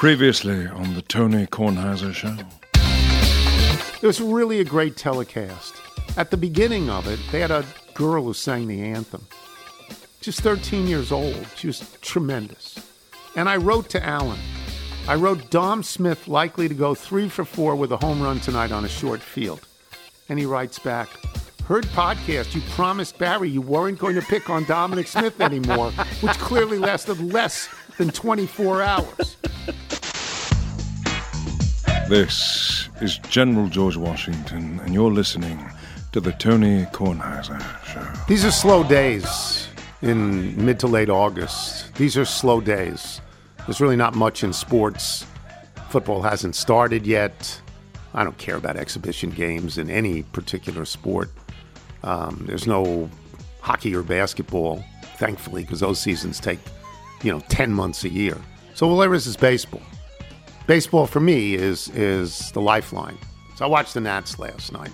Previously on the Tony Kornheiser Show. It was really a great telecast. At the beginning of it, they had a girl who sang the anthem. She's 13 years old. She was tremendous. And I wrote to Alan. I wrote Dom Smith likely to go three for four with a home run tonight on a short field. And he writes back, Heard podcast, you promised Barry you weren't going to pick on Dominic Smith anymore, which clearly lasted less than 24 hours. This is General George Washington, and you're listening to the Tony Kornheiser Show. These are slow days in mid to late August. These are slow days. There's really not much in sports. Football hasn't started yet. I don't care about exhibition games in any particular sport. Um, there's no hockey or basketball, thankfully, because those seasons take, you know, 10 months a year. So all there is is baseball. Baseball for me is is the lifeline. So I watched the Nats last night.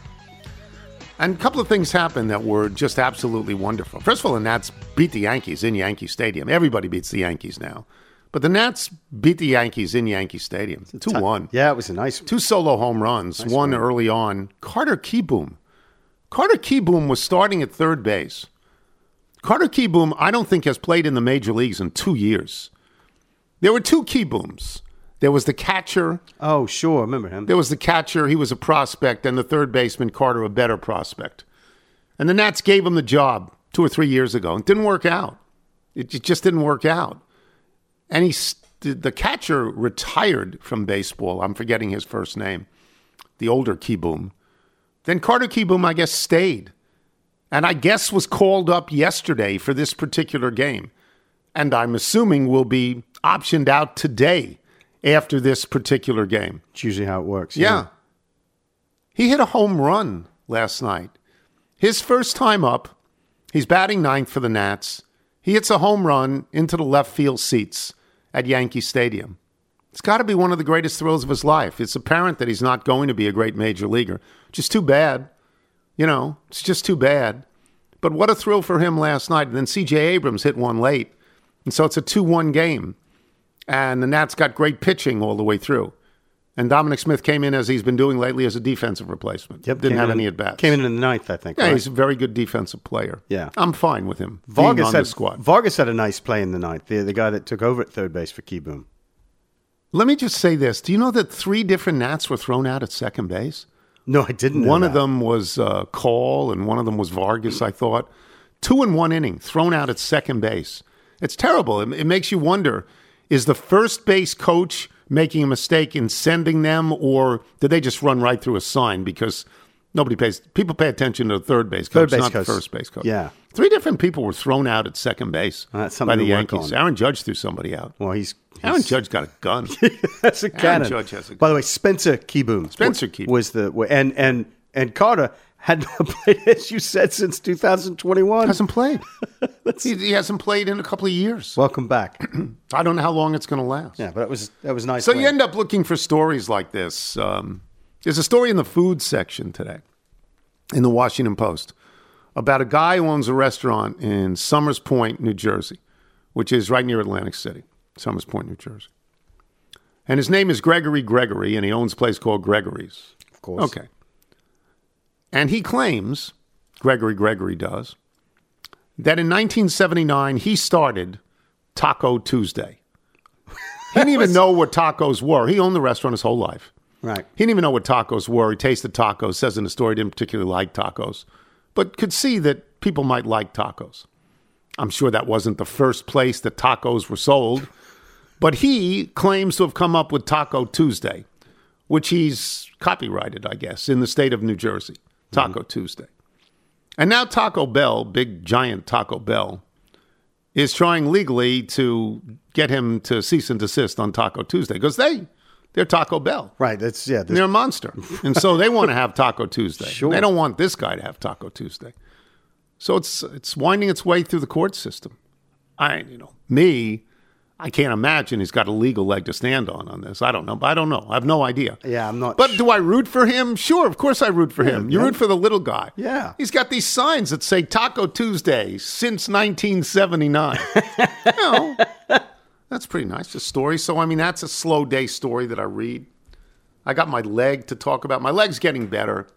And a couple of things happened that were just absolutely wonderful. First of all, the Nats beat the Yankees in Yankee Stadium. Everybody beats the Yankees now. But the Nats beat the Yankees in Yankee Stadium. 2 1. Yeah, it was a nice. Two solo home runs, one early on. Carter Kieboom. Carter Kieboom was starting at third base. Carter Kieboom, I don't think, has played in the major leagues in two years. There were two Kiebooms. There was the catcher. Oh, sure, I remember him. There was the catcher. He was a prospect, and the third baseman, Carter, a better prospect. And the Nats gave him the job two or three years ago. It didn't work out. It just didn't work out. And he, the catcher retired from baseball. I'm forgetting his first name. The older Kieboom. Then Carter Kieboom, I guess, stayed. And I guess was called up yesterday for this particular game. And I'm assuming will be optioned out today after this particular game. It's usually how it works. Yeah. He hit a home run last night. His first time up, he's batting ninth for the Nats. He hits a home run into the left field seats at Yankee Stadium. It's got to be one of the greatest thrills of his life. It's apparent that he's not going to be a great major leaguer. Just too bad. You know, it's just too bad. But what a thrill for him last night. And then CJ Abrams hit one late. And so it's a 2 1 game. And the Nats got great pitching all the way through. And Dominic Smith came in as he's been doing lately as a defensive replacement. Yep, Didn't have any at bats. Came in in the ninth, I think. Yeah, right? he's a very good defensive player. Yeah. I'm fine with him. Vargas on had squad. Vargas had a nice play in the ninth. The the guy that took over at third base for Kieboom. Let me just say this. Do you know that three different Nats were thrown out at second base? No, I didn't. One of them was uh, Call, and one of them was Vargas, I thought. Two in one inning, thrown out at second base. It's terrible. It, it makes you wonder is the first base coach making a mistake in sending them, or did they just run right through a sign because nobody pays? People pay attention to the third base coach, Third base not coach. the first base coach. Yeah. Three different people were thrown out at second base Well, that's by the Yankees. Aaron Judge threw somebody out. Well, he's, Aaron Judge got a gun. that's a cannon. Judge has a- By the way, Spencer Kieboom. Spencer Kieboom. was the and and and Carter had not played as you said since 2021. hasn't played. he, he hasn't played in a couple of years. Welcome back. I don't know how long it's going to last. yeah, but that was that was nice. So you end up looking for stories like this. Um, there's a story in the food section today in the Washington Post about a guy who owns a restaurant in Somers Point, New Jersey, which is right near Atlantic City, Somers Point, New Jersey. And his name is Gregory Gregory, and he owns a place called Gregory's. of course. Okay. And he claims, Gregory Gregory does, that in 1979 he started Taco Tuesday. He didn't even know what tacos were. He owned the restaurant his whole life. Right. He didn't even know what tacos were. He tasted tacos, says in the story, he didn't particularly like tacos, but could see that people might like tacos. I'm sure that wasn't the first place that tacos were sold, but he claims to have come up with Taco Tuesday, which he's copyrighted, I guess, in the state of New Jersey. Taco mm-hmm. Tuesday. And now Taco Bell, big giant Taco Bell, is trying legally to get him to cease and desist on Taco Tuesday because they they're Taco Bell. Right. That's yeah. This, They're a monster. And so they want to have Taco Tuesday. Sure. They don't want this guy to have Taco Tuesday. So it's it's winding its way through the court system. I you know, me, I can't imagine he's got a legal leg to stand on on this. I don't know. I don't know. I have no idea. Yeah, I'm not But do I root for him? Sure, of course I root for him. You yeah. root for the little guy. Yeah. He's got these signs that say Taco Tuesday since 1979. you know, that's pretty nice. A story. So, I mean, that's a slow day story that I read. I got my leg to talk about. My leg's getting better.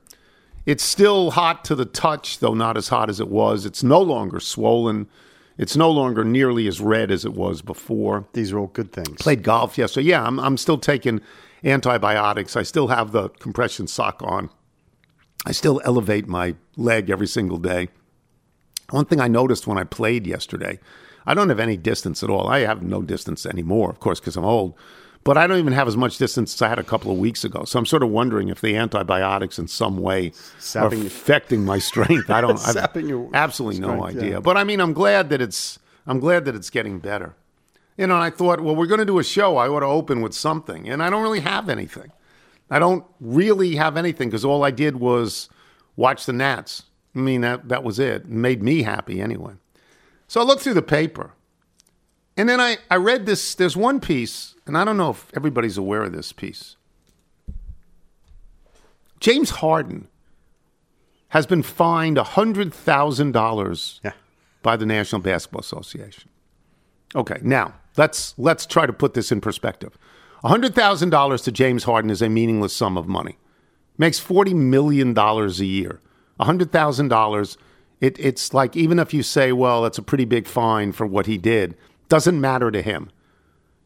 It's still hot to the touch, though not as hot as it was. It's no longer swollen. It's no longer nearly as red as it was before. These are all good things. Played golf yesterday. Yeah, I'm, I'm still taking antibiotics. I still have the compression sock on. I still elevate my leg every single day. One thing I noticed when I played yesterday, I don't have any distance at all. I have no distance anymore, of course, because I'm old. But I don't even have as much distance as I had a couple of weeks ago. So I'm sort of wondering if the antibiotics in some way Sapping- are affecting my strength. I don't. I've Sapping your absolutely no idea. yeah. But I mean, I'm glad that it's. I'm glad that it's getting better. You know, and I thought, well, we're going to do a show. I ought to open with something, and I don't really have anything. I don't really have anything because all I did was watch the Nats. I mean, that that was it. it. Made me happy anyway. So I looked through the paper, and then I, I read this. There's one piece, and I don't know if everybody's aware of this piece. James Harden has been fined $100,000 Yeah. by the National Basketball Association. Okay, now let's let's try to put this in perspective. $100,000 to James Harden is a meaningless sum of money. Makes $40 million a year. $100,000, it, it's like even if you say, well, it's a pretty big fine for what he did, doesn't matter to him.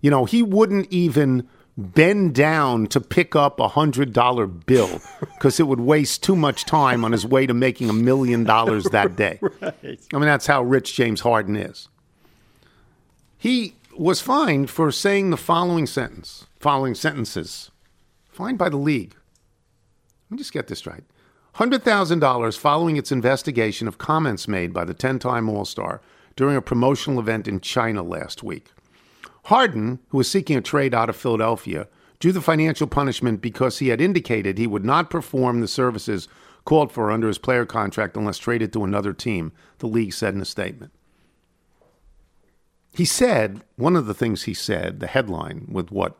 You know, he wouldn't even bend down to pick up a hundred dollar bill because it would waste too much time on his way to making a million dollars that day. I mean, that's how rich James Harden is. He was fined for saying the following sentence, following sentences, fined by the league. Let me just get this right. $100,000 following its investigation of comments made by the 10 time All Star during a promotional event in China last week. Harden, who was seeking a trade out of Philadelphia, drew the financial punishment because he had indicated he would not perform the services called for under his player contract unless traded to another team, the league said in a statement. He said, one of the things he said, the headline with what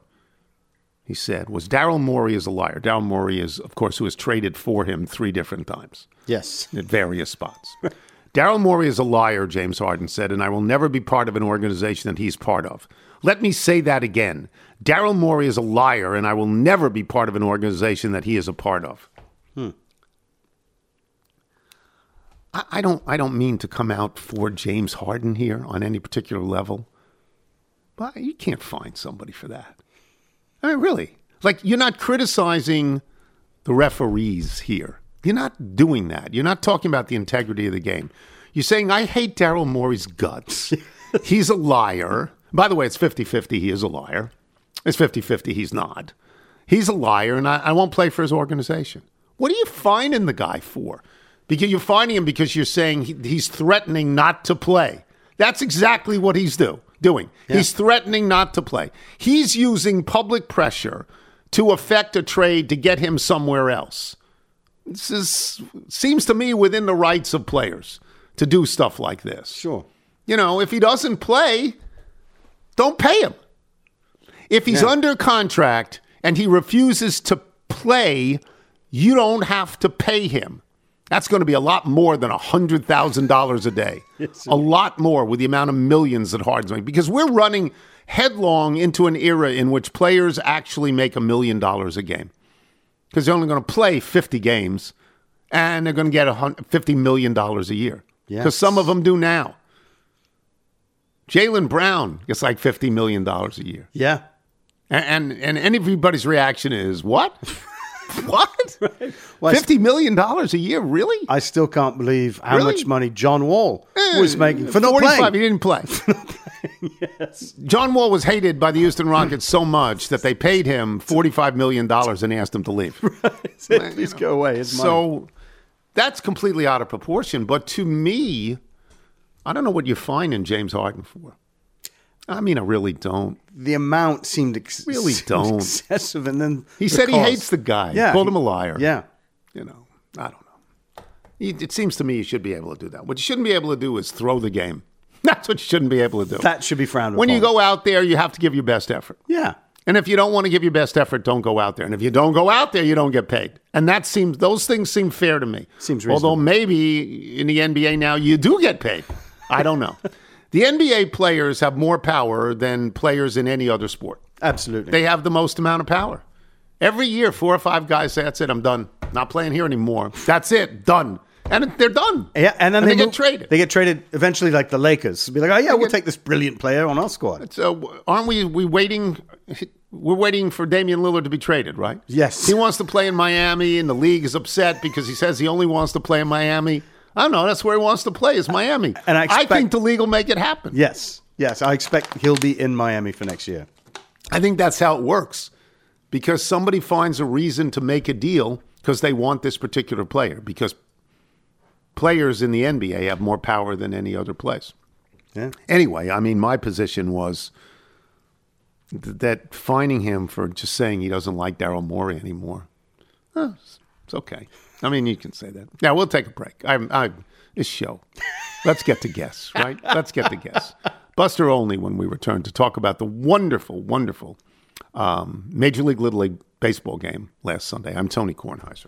he said was Daryl Morey is a liar. Daryl Morey is, of course, who has traded for him three different times Yes. at various spots. Daryl Morey is a liar, James Harden said, and I will never be part of an organization that he's part of. Let me say that again. Daryl Morey is a liar, and I will never be part of an organization that he is a part of. Hmm. I, I don't. I don't mean to come out for James Harden here on any particular level, but you can't find somebody for that. I mean, really, like you're not criticizing the referees here. You're not doing that. You're not talking about the integrity of the game. You're saying, I hate Daryl Morey's guts. he's a liar. By the way, it's 50 50. He is a liar. It's 50 50. He's not. He's a liar, and I, I won't play for his organization. What are you finding the guy for? Because you're finding him because you're saying he, he's threatening not to play. That's exactly what he's do, doing. He's threatening not to play. He's using public pressure to affect a trade to get him somewhere else. This is seems to me within the rights of players to do stuff like this. Sure. You know, if he doesn't play, don't pay him. If he's Yeah. under contract and he refuses to play, you don't have to pay him. That's going to be a lot more than $100,000 a day. a lot more with the amount of millions that Harden's making. Because we're running headlong into an era in which players actually make a million dollars a game. Because they're only going to play 50 games and they're going to get a hun- $50 million a year. Because Yes. some of them do now. Jaylen Brown gets like $50 million a year. Yeah. And, and, and everybody's reaction is, what? what? Well, I $50 million a year? Really? I still can't believe how Really? much money John Wall eh, was making for not 45, playing. He didn't play. John Wall was hated by the Houston Rockets so much that they paid him $45 million and asked him to leave. Please go away. It's money. So that's completely out of proportion. But to me, I don't know what you're finding James Harden for. I mean, I really don't. the amount seemed ex- Really don't. excessive, and then He the said he hates the guy. Yeah, Called him a liar. Yeah, You know, I don't know. It seems to me you should be able to do that. What you shouldn't be able to do is throw the game. That's what you shouldn't be able to do. that should be frowned upon. when you go out there, you have to give your best effort. yeah, And if you don't want to give your best effort, don't go out there. And if you don't go out there, you don't get paid. And that seems those things seem fair to me. Seems reasonable. Although maybe in the NBA now you do get paid. I don't know. The NBA players have more power than players in any other sport. Absolutely. They have the most amount of power. Every year, four or five guys say, "That's it, I'm done. Not playing here anymore. That's it, done." And they're done. yeah, and then they, they, get move- traded. They get traded eventually, like the Lakers. Be like, oh yeah, we'll get- take this brilliant player on our squad. So uh, aren't we? We waiting? We're waiting for Damian Lillard to be traded, right? Yes. He wants to play in Miami, and the league is upset because he says he only wants to play in Miami. I don't know. That's where he wants to play is Miami. And I expect- think the league will make it happen. Yes, yes. I expect he'll be in Miami for next year. I think that's how it works because somebody finds a reason to make a deal because they want this particular player because players in the NBA have more power than any other place. Yeah. Anyway, I mean, my position was th- that finding him for just saying he doesn't like Daryl Morey anymore, eh, it's- it's okay. I mean, you can say that. Now we'll take a break. I'm, I'm this show. Let's get to guess, right? Let's get to guess. Buster Olney when we return to talk about the wonderful, wonderful um, Major League Little League baseball game last Sunday. I'm Tony Kornheiser.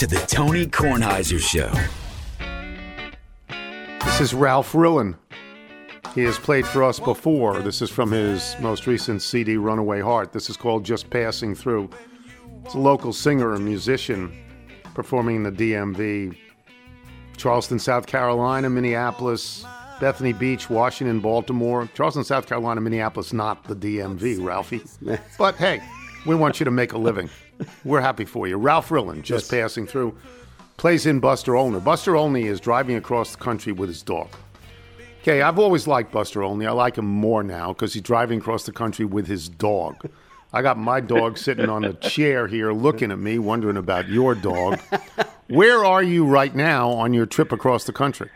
to the Tony Kornheiser Show. This is Ralph Rillon. He has played for us before. This is from his most recent CD, Runaway Heart. This is called Just Passing Through. It's a local singer and musician performing in the DMV, Charleston, South Carolina, Minneapolis, Bethany Beach, Washington, Baltimore. Charleston, South Carolina, Minneapolis, not the DMV, Ralphie. But hey, we want you to make a living. We're happy for you. Ralph Rillon, just passing through, plays in Buster Olney. Buster Olney is driving across the country with his dog. Okay, I've always liked Buster Olney. I like him more now because he's driving across the country with his dog. I got my dog sitting on a chair here looking at me, wondering about your dog. Where are you right now on your trip across the country?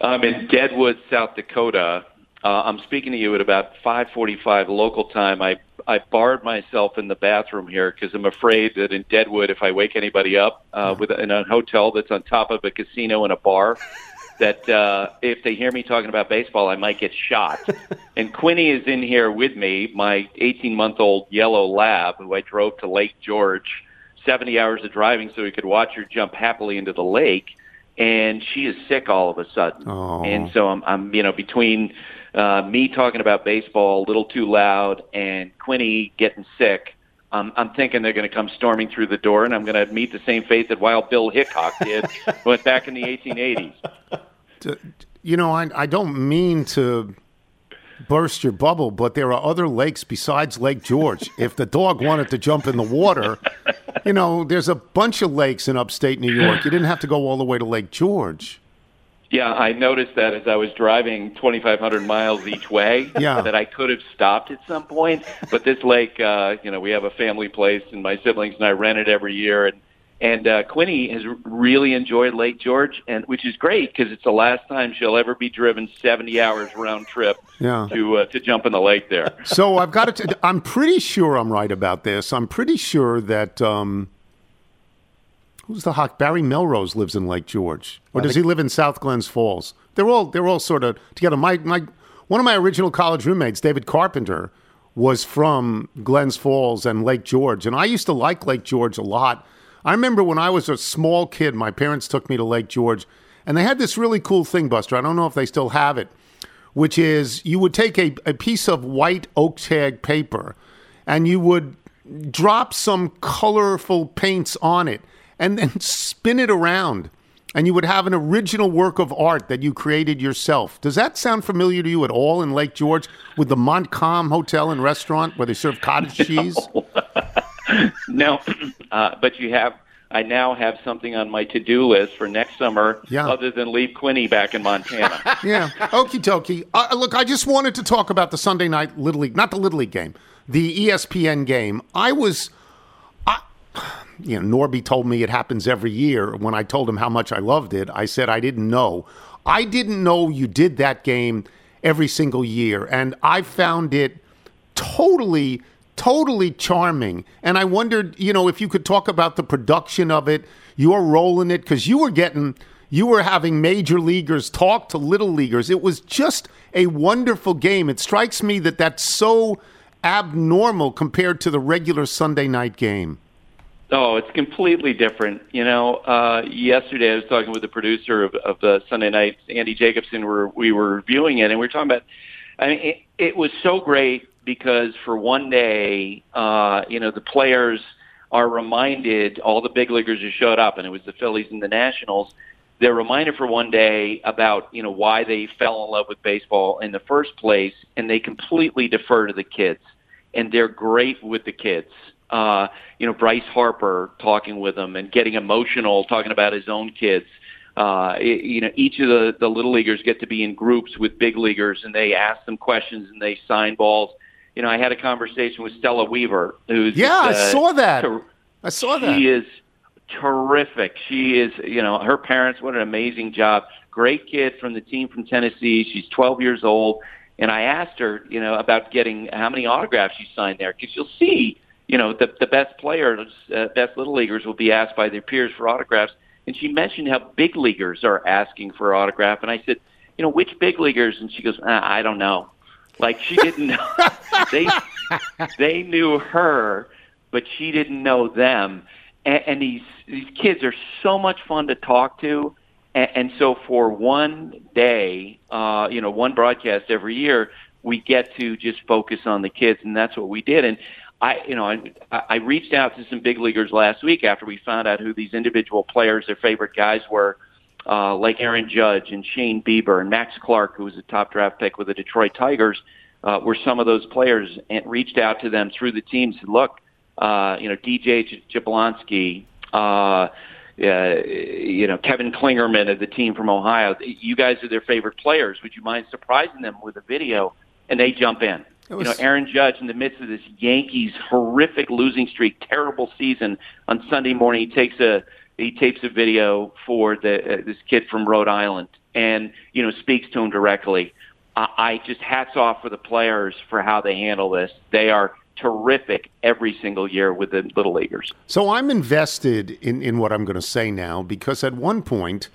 I'm in Deadwood, South Dakota. Uh, I'm speaking to you at about 5:45 local time. I I barred myself in the bathroom here because I'm afraid that in Deadwood, if I wake anybody up uh, with in a hotel that's on top of a casino and a bar, that uh, if they hear me talking about baseball, I might get shot. and Quinny is in here with me, my 18-month-old yellow lab, who I drove to Lake George, 70 hours of driving so he could watch her jump happily into the lake. And she is sick all of a sudden, Oh. and so I'm, I'm, you know, between uh, me talking about baseball a little too loud and Quinny getting sick. Um, I'm thinking they're going to come storming through the door, and I'm going to meet the same fate that Wild Bill Hickok did went back in the 1880s. You know, I, I don't mean to burst your bubble, but there are other lakes besides Lake George. if the dog wanted to jump in the water, you know, there's a bunch of lakes in upstate New York. You didn't have to go all the way to Lake George. Yeah, I noticed that as I was driving 2,500 miles each way, Yeah. that I could have stopped at some point. But this lake, uh, you know, we have a family place, and my siblings and I rent it every year. And and uh, Quinny has really enjoyed Lake George, and which is great because it's the last time she'll ever be driven 70 hours round trip Yeah. to uh, to jump in the lake there. So I've got to. T- I'm pretty sure I'm right about this. I'm pretty sure that um, who's the hawk? Barry Melrose lives in Lake George, or does he live in South Glens Falls? They're all they're all sort of together. My my one of my original college roommates, David Carpenter, was from Glens Falls and Lake George, and I used to like Lake George a lot. I remember when I was a small kid, my parents took me to Lake George, and they had this really cool thing, Buster. I don't know if they still have it which is you would take a, a piece of white oak tag paper and you would drop some colorful paints on it and then spin it around and you would have an original work of art that you created yourself. Does that sound familiar to you at all in Lake George with the Montcalm Hotel and Restaurant where they serve cottage cheese? no, uh, but you have. I now have something on my to-do list for next summer, Yeah. other than leave Quinny back in Montana. yeah. Okie dokie. Uh, look, I just wanted to talk about the Sunday night Little League, not the Little League game, the ESPN game. I was, you know, Norby told me it happens every year. When I told him how much I loved it, I said I didn't know. I didn't know you did that game every single year, and I found it totally totally charming and i wondered you know if you could talk about the production of it your role in it because you were getting you were having major leaguers talk to little leaguers it was just a wonderful game it strikes me that that's so abnormal compared to the regular sunday night game Oh, it's completely different. You know, uh, yesterday I was talking with the producer of, of the Sunday night, Andy Jacobson. Where we were reviewing it, and we were talking about. I mean, it, it was so great because for one day, uh, you know, the players are reminded, all the big leaguers who showed up, and it was the Phillies and the Nationals. They're reminded for one day about you know why they fell in love with baseball in the first place, and they completely defer to the kids, and they're great with the kids uh, you know, Bryce Harper talking with them and getting emotional, talking about his own kids. Uh, it, you know, each of the, the little leaguers get to be in groups with big leaguers and they ask them questions and they sign balls. You know, I had a conversation with Stella Weaver, who's yeah i uh, saw that ter- i saw that she is terrific. She is, you know, her parents, what an amazing job. Great kid from the team from Tennessee. She's 12 years old. And I asked her, you know, about getting how many autographs she signed there, because you'll see, you know, the, the best players, uh, best little leaguers will be asked by their peers for autographs. And she mentioned how big leaguers are asking for autograph. And I said, you know, which big leaguers? And she goes, ah, I don't know. Like she didn't know. they they knew her, but she didn't know them. And, and these these kids are so much fun to talk to. And, and so for one day, uh, you know, one broadcast every year, we get to just focus on the kids, and that's what we did. And I, you know, I, I reached out to some big leaguers last week after we found out who these individual players, their favorite guys were, uh, like Aaron Judge and Shane Bieber and Max Clark, who was a top draft pick with the Detroit Tigers, uh, were some of those players and reached out to them through the team. Said, look, uh, you know, DJ Jablonski, uh, uh, you know, Kevin Klingerman of the team from Ohio. You guys are their favorite players. Would you mind surprising them with a video? And they jump in. It you know, Aaron Judge in the midst of this Yankees horrific losing streak, terrible season. On Sunday morning, he takes a he tapes a video for the uh, this kid from Rhode Island, and you know speaks to him directly. I, I just hats off for the players for how they handle this. They are terrific every single year with the little leaguers. So I'm invested in, in what I'm going to say now because at one point,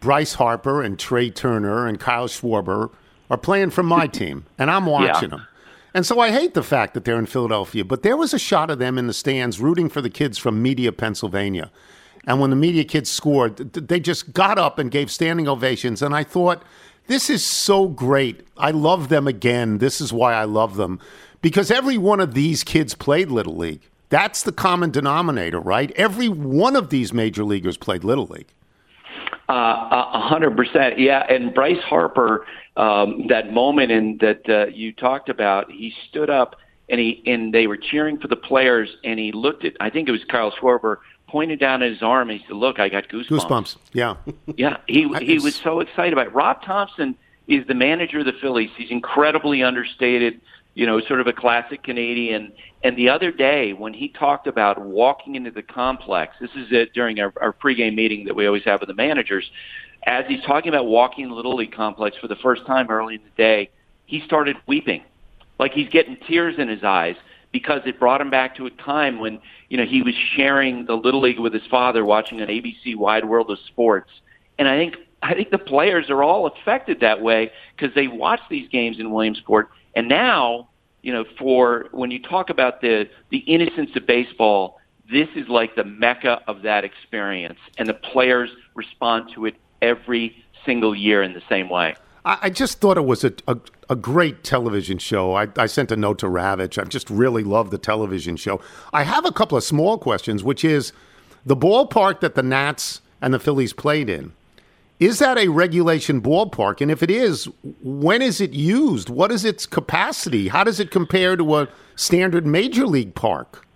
Bryce Harper and Trea Turner and Kyle Schwarber are playing for my team, and I'm watching them. And so I hate the fact that they're in Philadelphia, but there was a shot of them in the stands rooting for the kids from Media, Pennsylvania. And when the Media kids scored, they just got up and gave standing ovations. And I thought, this is so great. I love them again. This is why I love them. Because every one of these kids played Little League. That's the common denominator, right? Every one of these major leaguers played Little League. Uh, A hundred percent, yeah. And Bryce Harper, um, that moment in that uh, you talked about, he stood up and he and they were cheering for the players, and he looked at, I think it was Kyle Schwarber, pointed down at his arm, and he said, "Look, I got goosebumps." Goosebumps. Yeah. Yeah, he he was so excited about it. Rob Thomson is the manager of the Phillies. He's incredibly understated, you know, sort of a classic Canadian. And the other day when he talked about walking into the complex, this is it during our, our pregame meeting that we always have with the managers. As he's talking about walking the Little League complex for the first time early in the day, he started weeping, like he's getting tears in his eyes because it brought him back to a time when you know he was sharing the little league with his father, watching an ABC Wide World of Sports. And I think I think the players are all affected that way because they watch these games in Williamsport, and now you know for when you talk about the the innocence of baseball, this is like the mecca of that experience, and the players respond to it every single year in the same way. I, just thought it was a, a, a great television show. I, I sent a note to Ravitch. I just really love the television show. I have a couple of small questions, which is the ballpark that the Nats and the Phillies played in. Is that a regulation ballpark? And if it is, when is it used? What is its capacity? How does it compare to a standard major league park?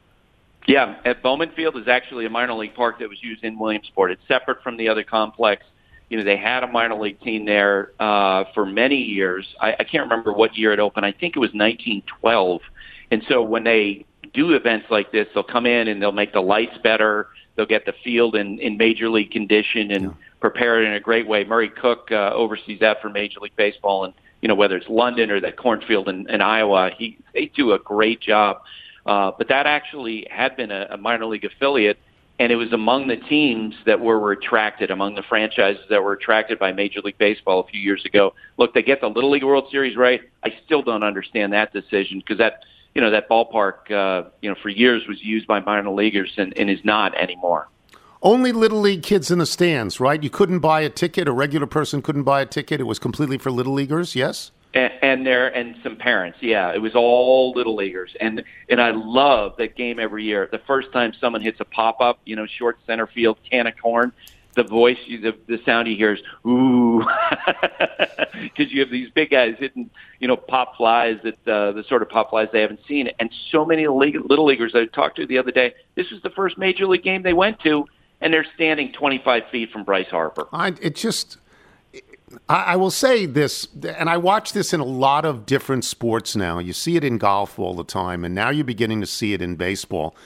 Yeah, at Bowman Field is actually a minor league park that was used in Williamsport. It's separate from the other complex. You know, they had a minor league team there uh, for many years. I, I can't remember what year it opened. I think it was 1912. And so when they do events like this, they'll come in and they'll make the lights better. They'll get the field in, in major league condition and yeah prepare it in a great way. Murray Cook uh, oversees that for Major League Baseball, and you know whether it's London or that cornfield in, in Iowa, he they do a great job. Uh, but that actually had been a, a minor league affiliate, and it was among the teams that were retracted, among the franchises that were attracted by Major League Baseball a few years ago. Look, they get the Little League World Series right. I still don't understand that decision because that you know that ballpark uh, you know for years was used by minor leaguers and, and is not anymore. Only little league kids in the stands, right? You couldn't buy a ticket. A regular person couldn't buy a ticket. It was completely for little leaguers. Yes. And, there and some parents. Yeah, it was all little leaguers, and and I love that game every year. The first time someone hits a pop up, you know, short center field, can of corn, the voice, the, the sound you hear is ooh, because you have these big guys hitting, you know, pop flies that uh, the sort of pop flies they haven't seen, and so many league, little leaguers I talked to the other day. This was the first major league game they went to, and they're standing 25 feet from Bryce Harper. I, it just, I, will say this, and I watch this in a lot of different sports now. You see it in golf all the time, and now you're beginning to see it in baseball.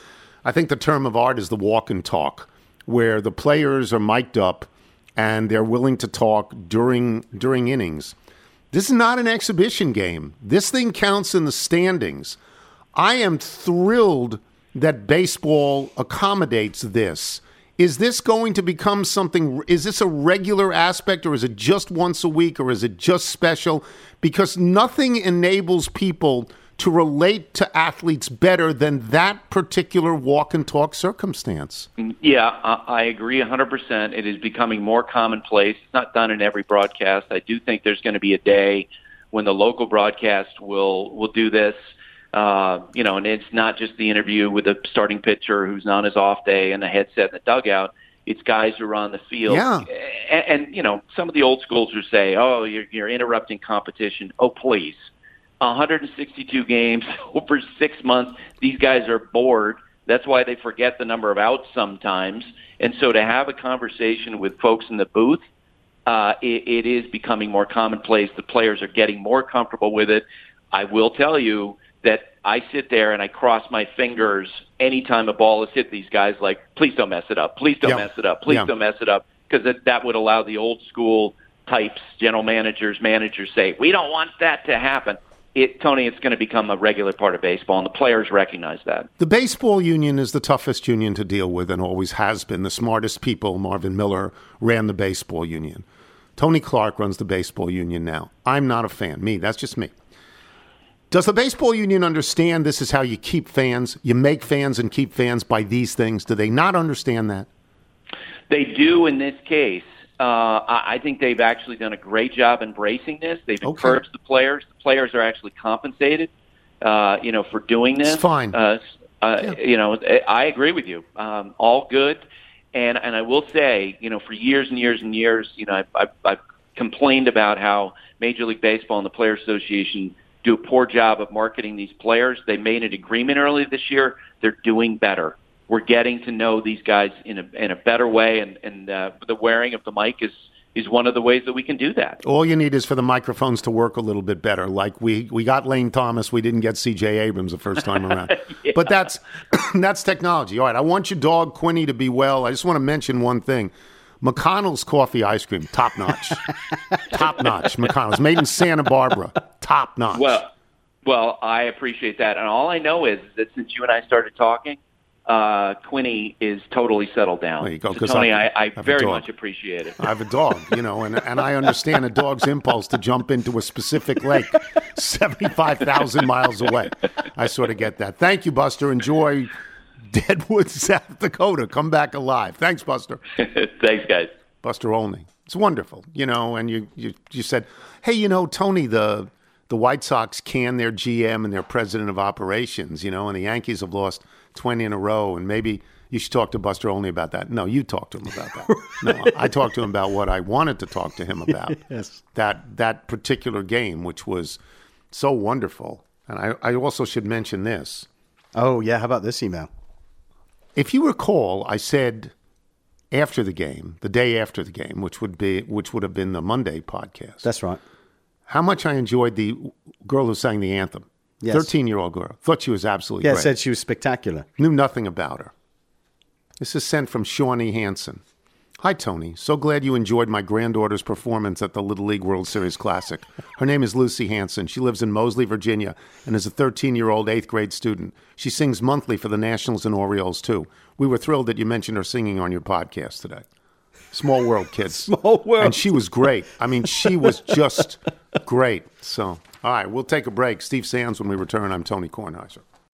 I think the term of art is the walk and talk, where the players are mic'd up and they're willing to talk during during innings. This is not an exhibition game. This thing counts in the standings. I am thrilled that baseball accommodates this. Is this going to become something? Is this a regular aspect, or is it just once a week, or is it just special? Because nothing enables people to relate to athletes better than that particular walk and talk circumstance. Yeah, I agree 100%. It is becoming more commonplace. It's not done in every broadcast. I do think there's going to be a day when the local broadcast will will do this. Uh, you know, and it's not just the interview with the starting pitcher who's on his off day and the headset in the dugout. It's guys who are on the field. Yeah. And, and you know, some of the old schools who say, "Oh, you're, you're interrupting competition." Oh, please. 162 games over six months. These guys are bored. That's why they forget the number of outs sometimes. And so to have a conversation with folks in the booth, uh, it, it is becoming more commonplace. The players are getting more comfortable with it. I will tell you, that I sit there and I cross my fingers anytime a ball is hit these guys like, please don't mess it up. Please don't yeah. mess it up. Please yeah. don't mess it up. Because that, that would allow the old school types, general managers, managers say, we don't want that to happen. It, Tony, it's going to become a regular part of baseball, and the players recognize that. The baseball union is the toughest union to deal with and always has been. The smartest people, Marvin Miller, ran the baseball union. Tony Clark runs the baseball union now. I'm not a fan. Me, that's just me. Does the baseball union understand this is how you keep fans? You make fans and keep fans by these things. Do they not understand that? They do in this case. Uh, I think they've actually done a great job embracing this. They've okay. encouraged the players. The players are actually compensated, uh, you know, for doing this. It's fine. Uh, uh, yeah. You know, I agree with you. Um, all good. And and I will say, you know, for years and years and years, you know, I've, I've, I've complained about how Major League Baseball and the Players Association do a poor job of marketing these players. They made an agreement early this year. They're doing better. We're getting to know these guys in a in a better way, and and uh, the wearing of the mic is is one of the ways that we can do that. All you need is for the microphones to work a little bit better. Like we we got Lane Thomas, we didn't get C.J. Abrams the first time around. yeah. But that's that's technology. All right, I want your dog Quinny to be well. I just want to mention one thing. McConnell's coffee ice cream, top notch, top notch. McConnell's made in Santa Barbara, top notch. Well, well, I appreciate that, and all I know is that since you and I started talking, uh, Quinny is totally settled down. There you go. So, Tony, I, I, I very much appreciate it. I have a dog, you know, and, and I understand a dog's impulse to jump into a specific lake 75,000 miles away. I sort of get that. Thank you, Buster. Enjoy Deadwood, South Dakota. Come back alive. Thanks, Buster. Thanks, guys. Buster Olney. It's wonderful, you know. And you, you, you said, hey, you know, Tony, the the White Sox can their GM and their president of operations, you know, and the Yankees have lost twenty in a row, and maybe You should talk to Buster Olney about that. No, you talk to him about that. no, I talked to him about what I wanted to talk to him about. Yes. That that particular game, which was so wonderful. And I, I also should mention this. Oh yeah, how about this email? If you recall, I said after the game, the day after the game, which would be which would have been the Monday podcast, That's right. how much I enjoyed the girl who sang the anthem. Yes. Thirteen year old girl. Thought she was absolutely Yeah, great. said she was spectacular. Knew nothing about her. This is sent from Shawnee Hansen. Hi, Tony. So glad you enjoyed my granddaughter's performance at the Little League World Series Classic. Her name is Lucy Hansen. She lives in Moseley, Virginia, and is a 13 year old eighth grade student. She sings monthly for the Nationals and Orioles, too. We were thrilled that you mentioned her singing on your podcast today. Small world, kids. Small world. And she was great. I mean, she was just great. So, all right, we'll take a break. Steve Sands when we return. I'm Tony Kornheiser.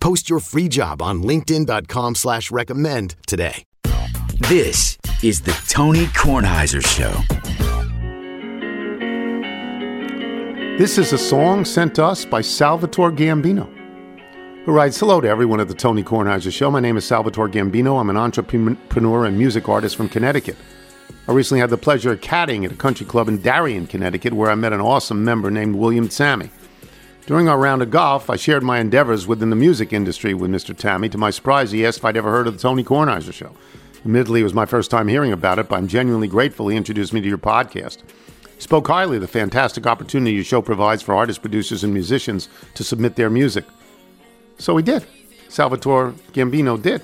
Post your free job on linkedin.com slash recommend today. This is the Tony Kornheiser Show. This is a song sent to us by Salvatore Gambino, who writes Hello to everyone at the Tony Kornheiser Show. My name is Salvatore Gambino. I'm an entrepreneur and music artist from Connecticut. I recently had the pleasure of caddying at a country club in Darien, Connecticut, where I met an awesome member named William Sammy. During our round of golf, I shared my endeavors within the music industry with Mr. Tammy. To my surprise, he asked if I'd ever heard of the Tony Kornheiser Show. Admittedly, it was my first time hearing about it, but I'm genuinely grateful he introduced me to your podcast. He spoke highly of the fantastic opportunity your show provides for artists, producers, and musicians to submit their music. So he did. Salvatore Gambino did.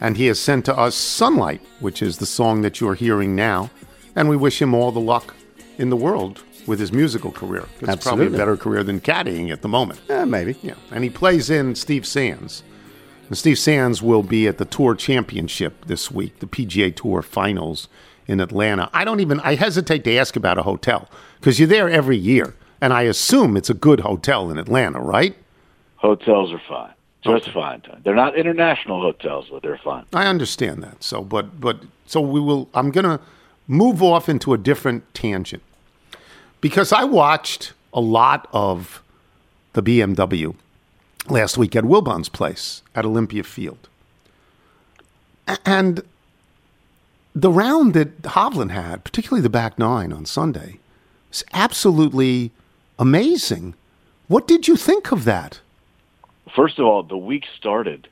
And he has sent to us Sunlight, which is the song that you're hearing now. And we wish him all the luck in the world with his musical career. It's probably a better career than caddying at the moment. Yeah, maybe. Yeah, and he plays in Steve Sands. And Steve Sands will be at the Tour Championship this week, the PGA Tour Finals in Atlanta. I don't even I hesitate to ask about a hotel because you're there every year, and I assume it's a good hotel in Atlanta, right? Hotels are fine, just fine. They're not international hotels, but they're fine. I understand that. So, but but so we will. I'm gonna move off into a different tangent because I watched a lot of the BMW last week at Wilbon's place at Olympia Field, and the round that Hovland had, particularly the back nine on Sunday, was absolutely amazing. What did you think of that? First of all, the week started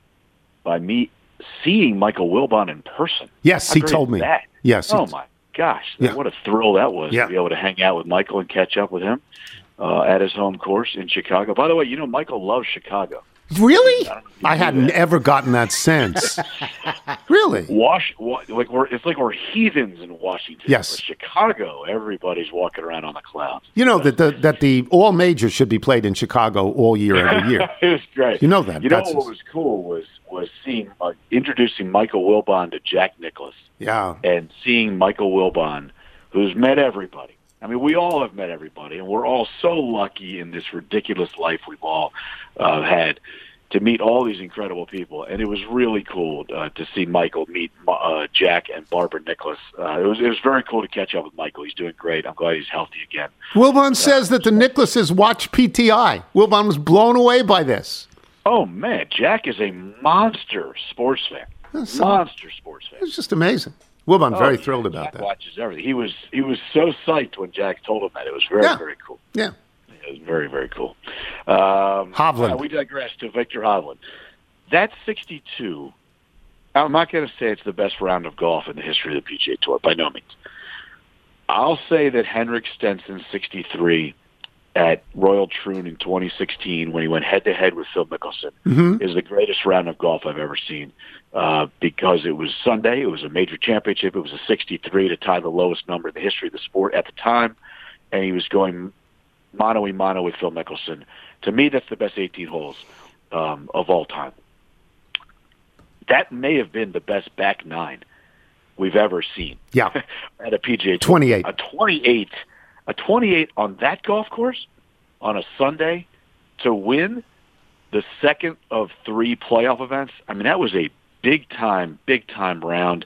by me seeing Michael Wilbon in person. Yes, How he told me. That? Yes, Oh my gosh! Yeah. What a thrill that was Yeah. to be able to hang out with Michael and catch up with him uh, at his home course in Chicago. By the way, you know Michael loves Chicago. Really? I don't know if you I knew hadn't that. ever gotten that sense. really? Wash, wa- like we're it's like we're heathens in Washington. Yes. But Chicago, everybody's walking around on the clouds. You know that the that the all majors should be played in Chicago all year every year. it was great. You know that. You know That's- what was cool was was seeing uh, introducing Michael Wilbon to Jack Nicklaus Yeah. and seeing Michael Wilbon, who's met everybody. I mean, we all have met everybody, and we're all so lucky in this ridiculous life we've all uh, had to meet all these incredible people. And it was really cool uh, to see Michael meet uh, Jack and Barbara Nicklaus. Uh, it was it was very cool to catch up with Michael. He's doing great. I'm glad he's healthy again. Wilbon says that the Nicklauses watch PTI. Wilbon was blown away by this. Oh man, Jack is a monster sports fan. Monster sports fan. It's just amazing. Wilbon very Oh, thrilled about Jack that. Watches everything. He was he was so psyched when Jack told him that. It was very Yeah. very cool. Yeah. It was very very cool. Um, Hovland. uh, we digress to Viktor Hovland. That 62. I'm not going to say it's the best round of golf in the history of the PGA Tour by no means. I'll say that Henrik Stenson 63 at Royal Troon in 2016 when he went head to head with Phil Mickelson Mm-hmm. is the greatest round of golf I've ever seen uh, because it was Sunday. It was a major championship. It was a 63 to tie the lowest number in the history of the sport at the time, and he was going mano a mano with Phil Mickelson. To me, that's the best 18 holes um, of all time. That may have been the best back nine we've ever seen. Yeah. at a PGA Tour. 28. A 28, a 28 on that golf course on a Sunday to win the second of three playoff events. I mean, that was a big time, big time round.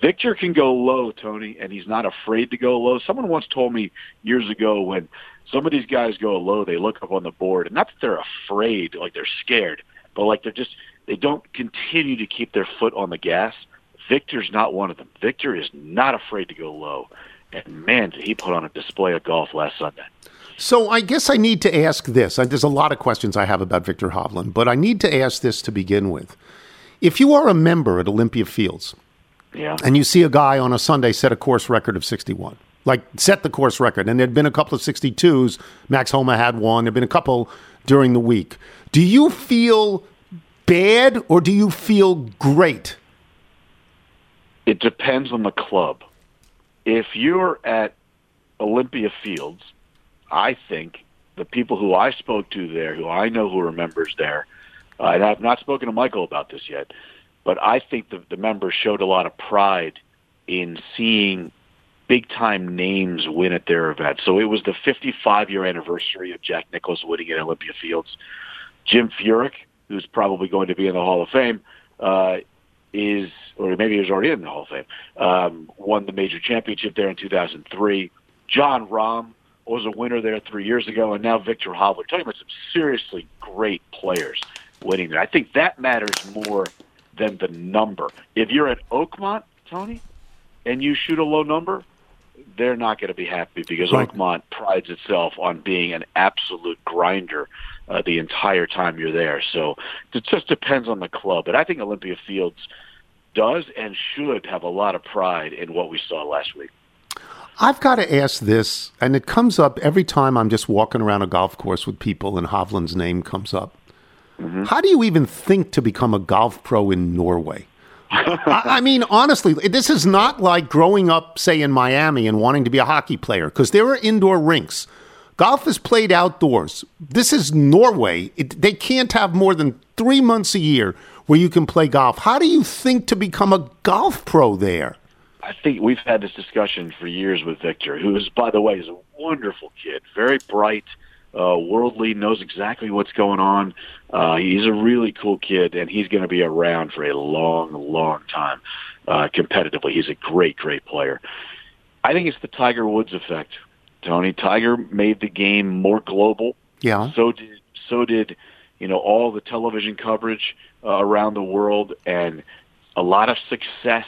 Viktor can go low, Tony, and he's not afraid to go low. Someone once told me years ago when some of these guys go low, they look up on the board, and not that they're afraid, like they're scared, but like they're just they don't continue to keep their foot on the gas. Viktor's not one of them. Viktor is not afraid to go low. And man, did he put on a display of golf last Sunday. So I guess I need to ask this. There's a lot of questions I have about Viktor Hovland, but I need to ask this to begin with. If you are a member at Olympia Fields Yeah. and you see a guy on a Sunday set a course record of 61, like set the course record, and there'd been a couple of 62s, Max Homa had one, there'd been a couple during the week. Do you feel bad or do you feel great? It depends on the club. If you're at Olympia Fields, I think the people who I spoke to there, who I know who are members there, uh, and I've not spoken to Michael about this yet, but I think the, the members showed a lot of pride in seeing big time names win at their event. So it was the 55 year anniversary of Jack Nicklaus winning at Olympia Fields. Jim Furyk, who's probably going to be in the Hall of Fame, uh, is, or maybe he's already in the Hall of Fame, um, won the major championship there in 2003. Jon Rahm was a winner there three years ago, and now Viktor Hovland. Talking about some seriously great players winning there. I think that matters more than the number. If you're at Oakmont, Tony, and you shoot a low number, they're not going to be happy because Right. Oakmont prides itself on being an absolute grinder uh, the entire time you're there. So it just depends on the club. But I think Olympia Fields does and should have a lot of pride in what we saw last week. I've got to ask this, and it comes up every time I'm just walking around a golf course with people and Hovland's name comes up. How do you even think to become a golf pro in Norway? I, I mean, honestly, this is not like growing up, say, in Miami and wanting to be a hockey player, because there are indoor rinks. Golf is played outdoors. This is Norway. It, they can't have more than three months a year where you can play golf. How do you think to become a golf pro there? I think we've had this discussion for years with Viktor, who is, by the way, is a wonderful kid, very bright, uh, worldly, knows exactly what's going on. Uh, he's a really cool kid, and he's going to be around for a long, long time uh, competitively. He's a great, great player. I think it's the Tiger Woods effect, Tony. Tiger made the game more global. Yeah. So did so did you know all the television coverage uh, around the world and a lot of success.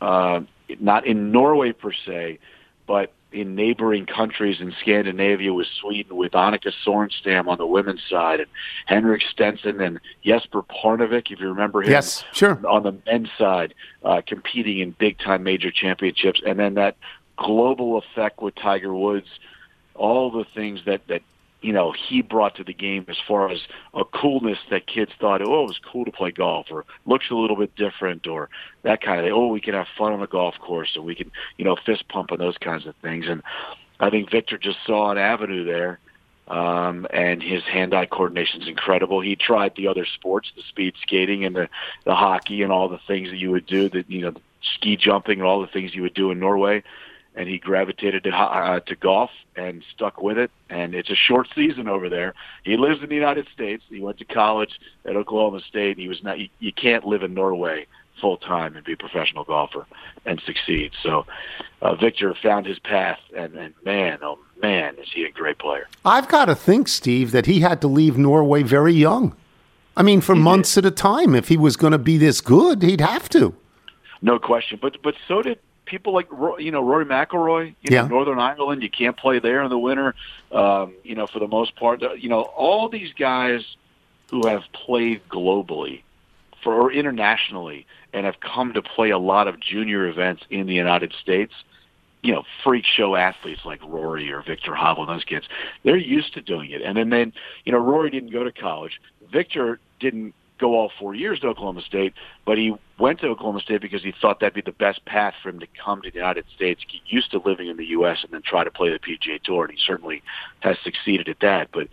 Uh, not in Norway per se, but in neighboring countries in Scandinavia with Sweden, with Annika Sorenstam on the women's side, and Henrik Stenson and Jesper Parnevik, if you remember him. Yes, sure. On the men's side, uh, competing in big time major championships, and then that global effect with Tiger Woods, all the things that that you know he brought to the game as far as a coolness that kids thought, oh, it was cool to play golf, or looks a little bit different, or that kind of thing. Oh, we can have fun on the golf course, and we can you know fist pump and those kinds of things. And I think Viktor just saw an avenue there. Um, and his hand-eye coordination is incredible. He tried the other sports, the speed skating and the, the hockey and all the things that you would do, that you know, ski jumping and all the things you would do in Norway and he gravitated to uh, to golf and stuck with it. And it's a short season over there. He lives in the United States. He went to college at Oklahoma State. He was not. You, you can't live in Norway full time and be a professional golfer and succeed. So uh, Viktor found his path, and, and man, oh man, is he a great player. I've got to think, Steve, that he had to leave Norway very young. I mean, for months at a time. If he was going to be this good, he'd have to. No question. But but so did people like you know Rory McIlroy. You Yeah. know, Northern Ireland, you can't play there in the winter. Um, you know, for the most part, you know, all these guys who have played globally for or internationally and have come to play a lot of junior events in the United States. You know, freak show athletes like Rory or Viktor Hovland, those kids, they're used to doing it. And then, then you know, Rory didn't go to college. Viktor didn't go all four years to Oklahoma State, but he went to Oklahoma State because he thought that'd be the best path for him to come to the United States, get used to living in the U.S., and then try to play the PGA Tour. And he certainly has succeeded at that. But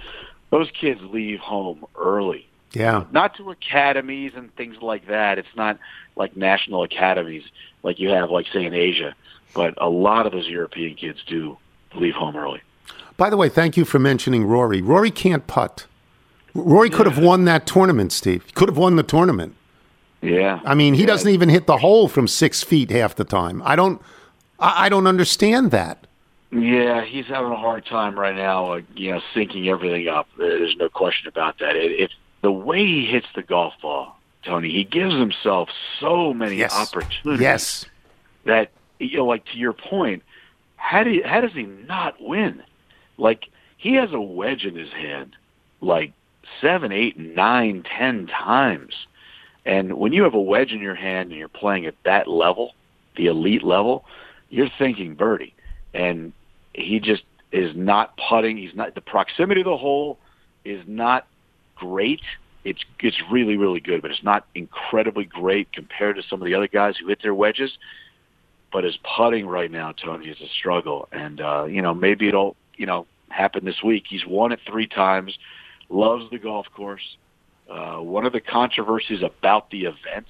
those kids leave home early Yeah. Not to academies and things like that. It's not like national academies like you have, like say in Asia. But a lot of those European kids do leave home early. By the way, thank you for mentioning Rory. Rory can't putt. Rory could have won that tournament, Steve. He could have won the tournament. Yeah. I mean, he Yeah. doesn't even hit the hole from six feet half the time. I don't. I, I don't understand that. Yeah, he's having a hard time right now, uh, you know, syncing everything up. There's no question about that. It, it's the way he hits the golf ball, Tony. He gives himself so many Yes. opportunities Yes. that you know, like to your point, how do you, how does he not win? Like he has a wedge in his hand, like seven, eight, nine, ten times, and when you have a wedge in your hand and you're playing at that level, the elite level, you're thinking birdie, and he just is not putting. He's not the proximity of the hole is not great. It's it's really really good, but it's not incredibly great compared to some of the other guys who hit their wedges. But his putting right now, Tony, is a struggle, and uh, you know maybe it'll you know happen this week. He's won it three times, loves the golf course. Uh, one of the controversies about the event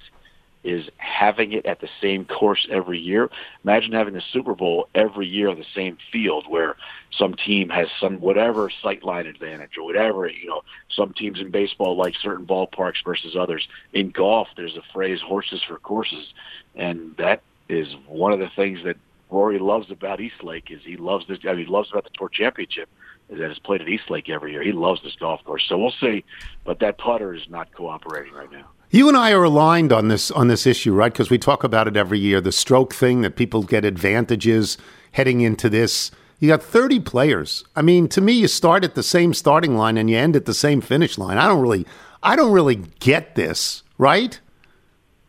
is having it at the same course every year. Imagine having the Super Bowl every year on the same field where some team has some whatever sightline advantage or whatever, you know, some teams in baseball like certain ballparks versus others. In golf, there's a phrase horses for courses. And that is one of the things that Rory loves about East Lake is he loves this I mean he loves about the tour championship that it's played at East Lake every year. He loves this golf course. So we'll see. But that putter is not cooperating right now. You and I are aligned on this on this issue, right? Because we talk about it every year. The stroke thing that people get advantages heading into this. You got 30 players. I mean, to me, you start at the same starting line and you end at the same finish line. I don't really, I don't really get this, right?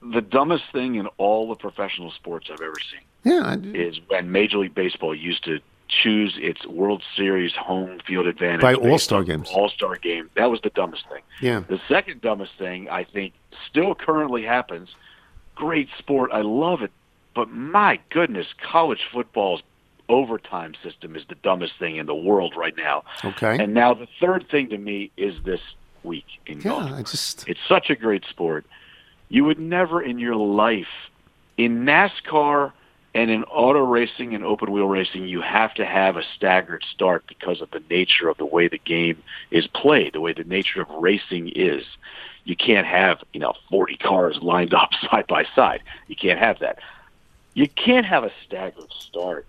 the dumbest thing in all the professional sports I've ever seen Yeah, is when Major League Baseball used to choose its World Series home field advantage By All-Star on games. All-Star game. That was the dumbest thing. yeah. The second dumbest thing I think still currently happens. Great sport, I love it, but my goodness, college football's overtime system is the dumbest thing in the world right now. Okay. And now the third thing to me is this week in golf. yeah, I just It's such a great sport. You would never in your life, in NASCAR and in auto racing and open wheel racing, you have to have a staggered start because of the nature of the way the game is played, the way the nature of racing is. You can't have, you know, 40 cars lined up side by side. You can't have that. You can't have a staggered start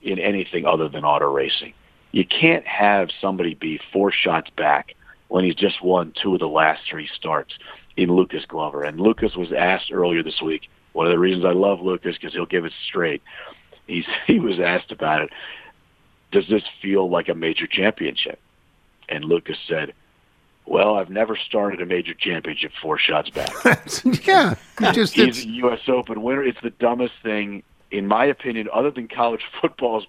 in anything other than auto racing. You can't have somebody be four shots back when he's just won two of the last three starts in Lucas Glover. And Lucas was asked earlier this week. One of the reasons I love Lucas because he'll give it straight. He's he was asked about it. Does this feel like a major championship? And Lucas said, "Well, I've never started a major championship four shots back." yeah, just He's it's, a U.S. Open winner. It's the dumbest thing, in my opinion, other than college football's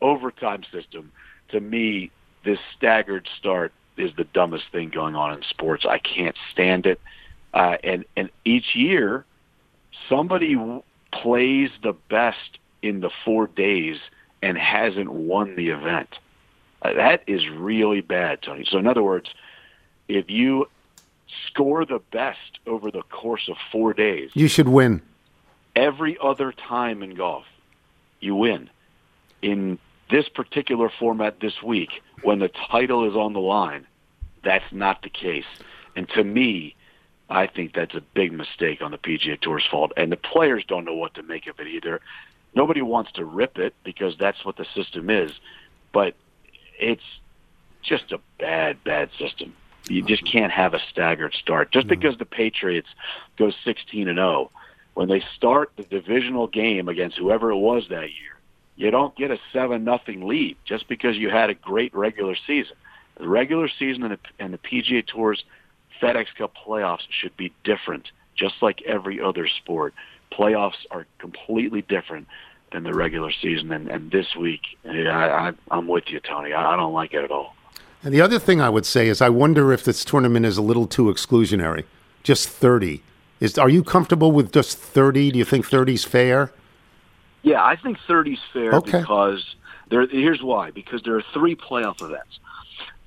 overtime system. To me, this staggered start is the dumbest thing going on in sports. I can't stand it. Uh, and and each year, somebody w- plays the best in the four days and hasn't won the event. Uh, that is really bad, Tony. So in other words, if you score the best over the course of four days, you should win. every other time in golf, you win. In this particular format this week, when the title is on the line, that's not the case. And to me, I think that's a big mistake on the PGA Tour's fault. And the players don't know what to make of it either. Nobody wants to rip it because that's what the system is. But it's just a bad, bad system. You just can't have a staggered start. Just mm-hmm. because the Patriots go 16 and 0, when they start the divisional game against whoever it was that year, you don't get a seven nothing lead just because you had a great regular season. The regular season and the, and the PGA Tour's FedEx Cup playoffs should be different, just like every other sport. Playoffs are completely different than the regular season, and, and this week, yeah, I, I, I'm with you, Tony. I, I don't like it at all. And the other thing I would say is I wonder if this tournament is a little too exclusionary. Just 30. Is are you comfortable with just 30? Do you think 30's fair? Yeah, I think 30 is fair Okay. because there. Here's why: because there are three playoff events.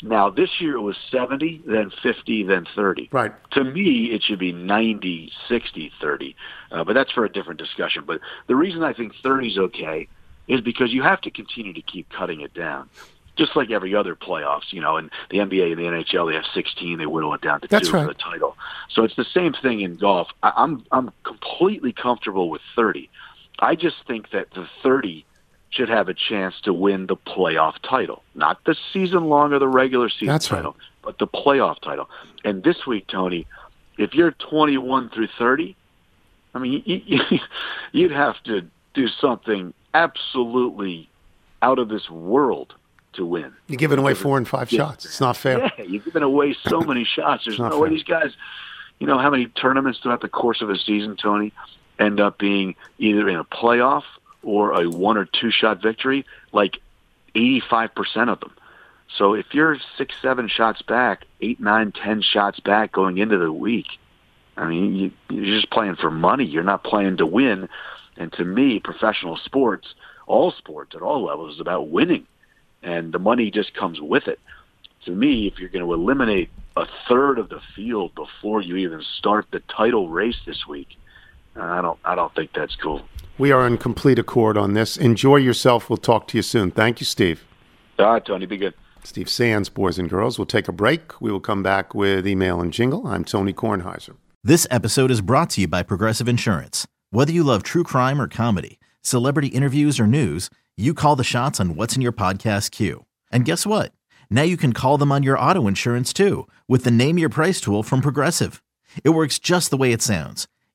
Now this year it was 70, then 50, then 30. Right. To me, it should be 90, 60, 30. Uh, but that's for a different discussion. But the reason I think 30 is okay is because you have to continue to keep cutting it down. Just like every other playoffs, you know, in the NBA and the NHL, they have 16, they whittle it down to That's two right. for the title. So it's the same thing in golf. I, I'm I'm completely comfortable with 30. I just think that the 30 should have a chance to win the playoff title, not the season long or the regular season That's right. title, but the playoff title. And this week, Tony, if you're 21 through 30, I mean, you, you, you'd have to do something absolutely out of this world to win. You're giving away four and five Yeah. shots. It's not fair. Yeah, you've given away so many shots. There's no way these guys, you know, how many tournaments throughout the course of a season, Tony, end up being either in a playoff or a one or two shot victory? Like 85% of them. So if you're six, seven shots back, eight, nine, ten shots back going into the week, I mean, you, you're just playing for money. You're not playing to win. And to me, professional sports, all sports at all levels, is about winning, and the money just comes with it. To me, if you're going to eliminate a third of the field before you even start the title race this week, I don't, I don't think that's cool. We are in complete accord on this. Enjoy yourself. We'll talk to you soon. Thank you, Steve. All right, Tony, be good. Steve Sands, boys and girls. We'll take a break. We will come back with email and jingle. I'm Tony Kornheiser. This episode is brought to you by Progressive Insurance. Whether you love true crime or comedy, celebrity interviews or news, you call the shots on what's in your podcast queue. And guess what? Now you can call them on your auto insurance too with the Name Your Price tool from Progressive. It works just the way it sounds.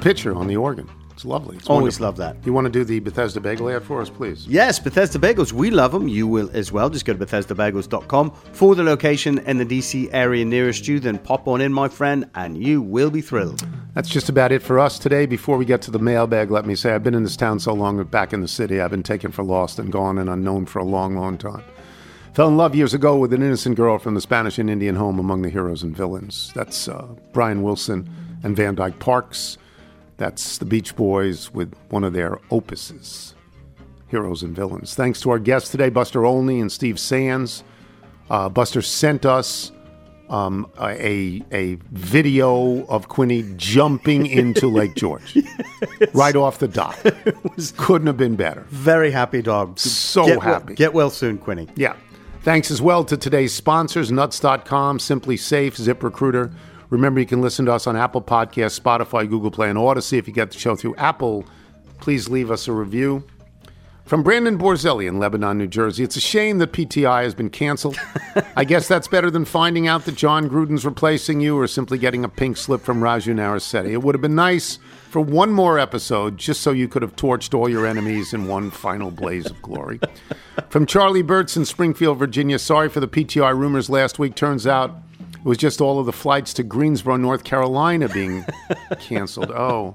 Pitcher on the organ. It's lovely. It's Always wonderful. love that. You want to do the Bethesda Bagel ad for us, please? Yes, Bethesda Bagels. We love them. You will as well. Just go to BethesdaBagels.com for the location in the DC area nearest you. Then pop on in, my friend, and you will be thrilled. That's just about it for us today. Before we get to the mailbag, let me say I've been in this town so long, back in the city, I've been taken for lost and gone and unknown for a long, long time. Fell in love years ago with an innocent girl from the Spanish and Indian home among the heroes and villains. That's uh, Brian Wilson and Van Dyke Parks. That's the Beach Boys with one of their opuses, Heroes and Villains. Thanks to our guests today, Buster Olney and Steve Sands. Uh, Buster sent us um, a, a video of Quinny jumping into Lake George right off the dock. Couldn't have been better. Very happy dog. So get happy. Well, get well soon, Quinny. Yeah. Thanks as well to today's sponsors, Nuts.com, SimpliSafe, ZipRecruiter. Remember, you can listen to us on Apple Podcasts, Spotify, Google Play, and Audacy. If you get the show through Apple, please leave us a review. From Brandon Borzelli in Lebanon, New Jersey, it's a shame that PTI has been canceled. I guess that's better than finding out that Jon Gruden's replacing you or simply getting a pink slip from Raju Narisetti. It would have been nice for one more episode just so you could have torched all your enemies in one final blaze of glory. From Charlie Burtz in Springfield, Virginia, sorry for the PTI rumors last week. Turns out it was just all of the flights to Greensboro, North Carolina being canceled. Oh.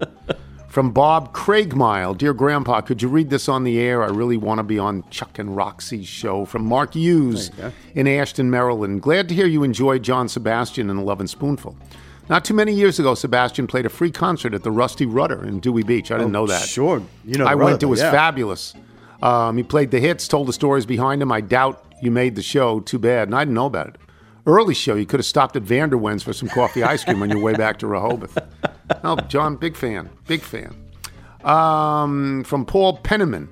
From Bob Craigmile, Dear Grandpa, could you read this on the air? I really want to be on Chuck and Roxy's show. From Mark Hughes in Ashton, Maryland. Glad to hear you enjoyed John Sebastian and the Love and Spoonful. Not too many years ago, Sebastian played a free concert at the Rusty Rudder in Dewey Beach. I didn't know that. Sure. You know, I the went. It was yeah. fabulous. Um, he played the hits, told the stories behind him. I doubt you made the show. Too bad. And I didn't know about it. Early show, you could have stopped at Vanderwende's for some coffee ice cream on your way back to Rehoboth. Oh, John, big fan. Big fan. Um, from Paul Penniman.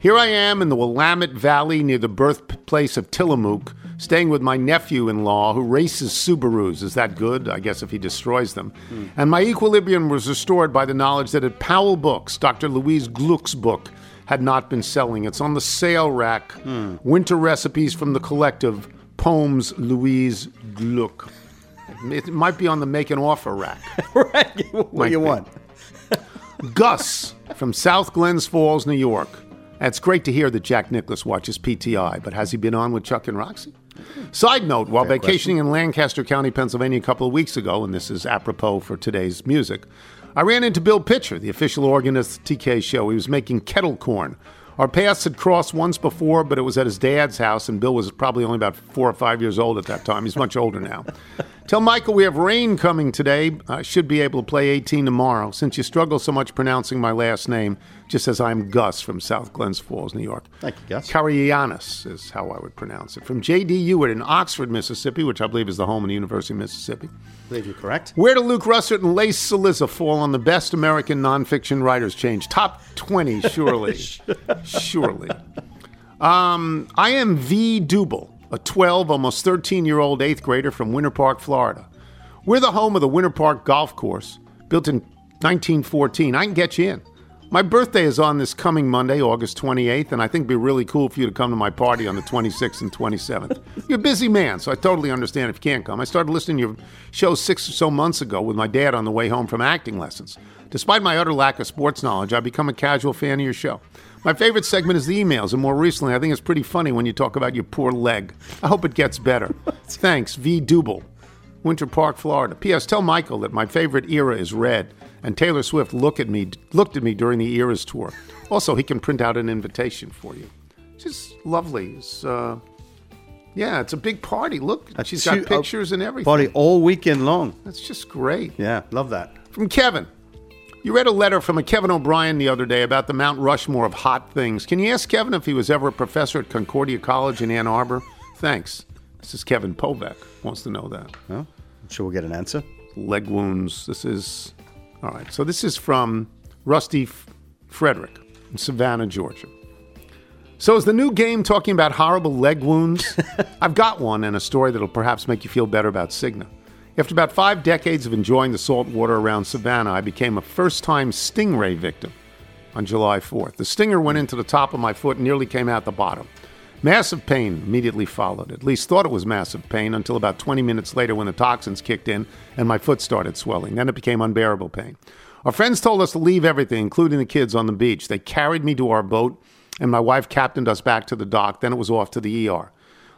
Here I am in the Willamette Valley near the birthplace of Tillamook, staying with my nephew in law who races Subarus. Is that good? I guess if he destroys them. And my equilibrium was restored by the knowledge that at Powell Books, Dr. Louise Gluck's book had not been selling. It's on the sale rack. Winter recipes from the collective Poems Louise Gluck. It might be on the make an offer rack. right. What Might do you be. want? Gus from South Glens Falls, New York. It's great to hear that Jack Nicklaus watches PTI, but has he been on with Chuck and Roxy? Side note, while Fair vacationing in Lancaster County, Pennsylvania a couple of weeks ago, and this is apropos for today's music, I ran into Bill Pitcher, the official organist of TK show. He was making kettle corn. Our paths had crossed once before, but it was at his dad's house, and Bill was probably only about four or five years old at that time. He's much older now. Tell Michael we have rain coming today. I should be able to play 18 tomorrow. Since you struggle so much pronouncing my last name, just as I'm Gus from South Glens Falls, New York. Thank you, Gus. Carianis is how I would pronounce it. From J.D. Ewart in Oxford, Mississippi, which I believe is the home of the University of Mississippi. I believe you're correct. Where do Luke Russert and Lace Cillizza fall on the best American nonfiction writers change? Top 20, surely. surely. Um, I am V. Dubel, a 12, almost 13 year old eighth grader from Winter Park, Florida. We're the home of the Winter Park Golf Course, built in 1914. I can get you in. My birthday is on this coming Monday, August 28th, and I think it'd be really cool for you to come to my party on the 26th and 27th. You're a busy man, so I totally understand if you can't come. I started listening to your show six or so months ago with my dad on the way home from acting lessons. Despite my utter lack of sports knowledge, I've become a casual fan of your show. My favorite segment is the emails, and more recently, I think it's pretty funny when you talk about your poor leg. I hope it gets better. Thanks, V. Dubel. Winter Park, Florida. P.S. Tell Michael that my favorite era is red, and Taylor Swift look at me, looked at me during the Eras tour. Also, he can print out an invitation for you. Just lovely. It's, uh, yeah, it's a big party. Look, she's got pictures and everything. Party all weekend long. That's just great. Yeah, love that. From Kevin. You read a letter from a Kevin O'Brien the other day about the Mount Rushmore of hot things. Can you ask Kevin if he was ever a professor at Concordia College in Ann Arbor? Thanks. This is Kevin Povek. Wants to know that. Well, I'm sure we'll get an answer. Leg wounds. This is all right. So this is from Rusty F- Frederick in Savannah, Georgia. So is the new game talking about horrible leg wounds? I've got one and a story that'll perhaps make you feel better about Cigna. After about five decades of enjoying the salt water around Savannah, I became a first time stingray victim on July 4th. The stinger went into the top of my foot and nearly came out the bottom. Massive pain immediately followed. At least thought it was massive pain until about 20 minutes later when the toxins kicked in and my foot started swelling. Then it became unbearable pain. Our friends told us to leave everything, including the kids, on the beach. They carried me to our boat, and my wife captained us back to the dock. Then it was off to the ER.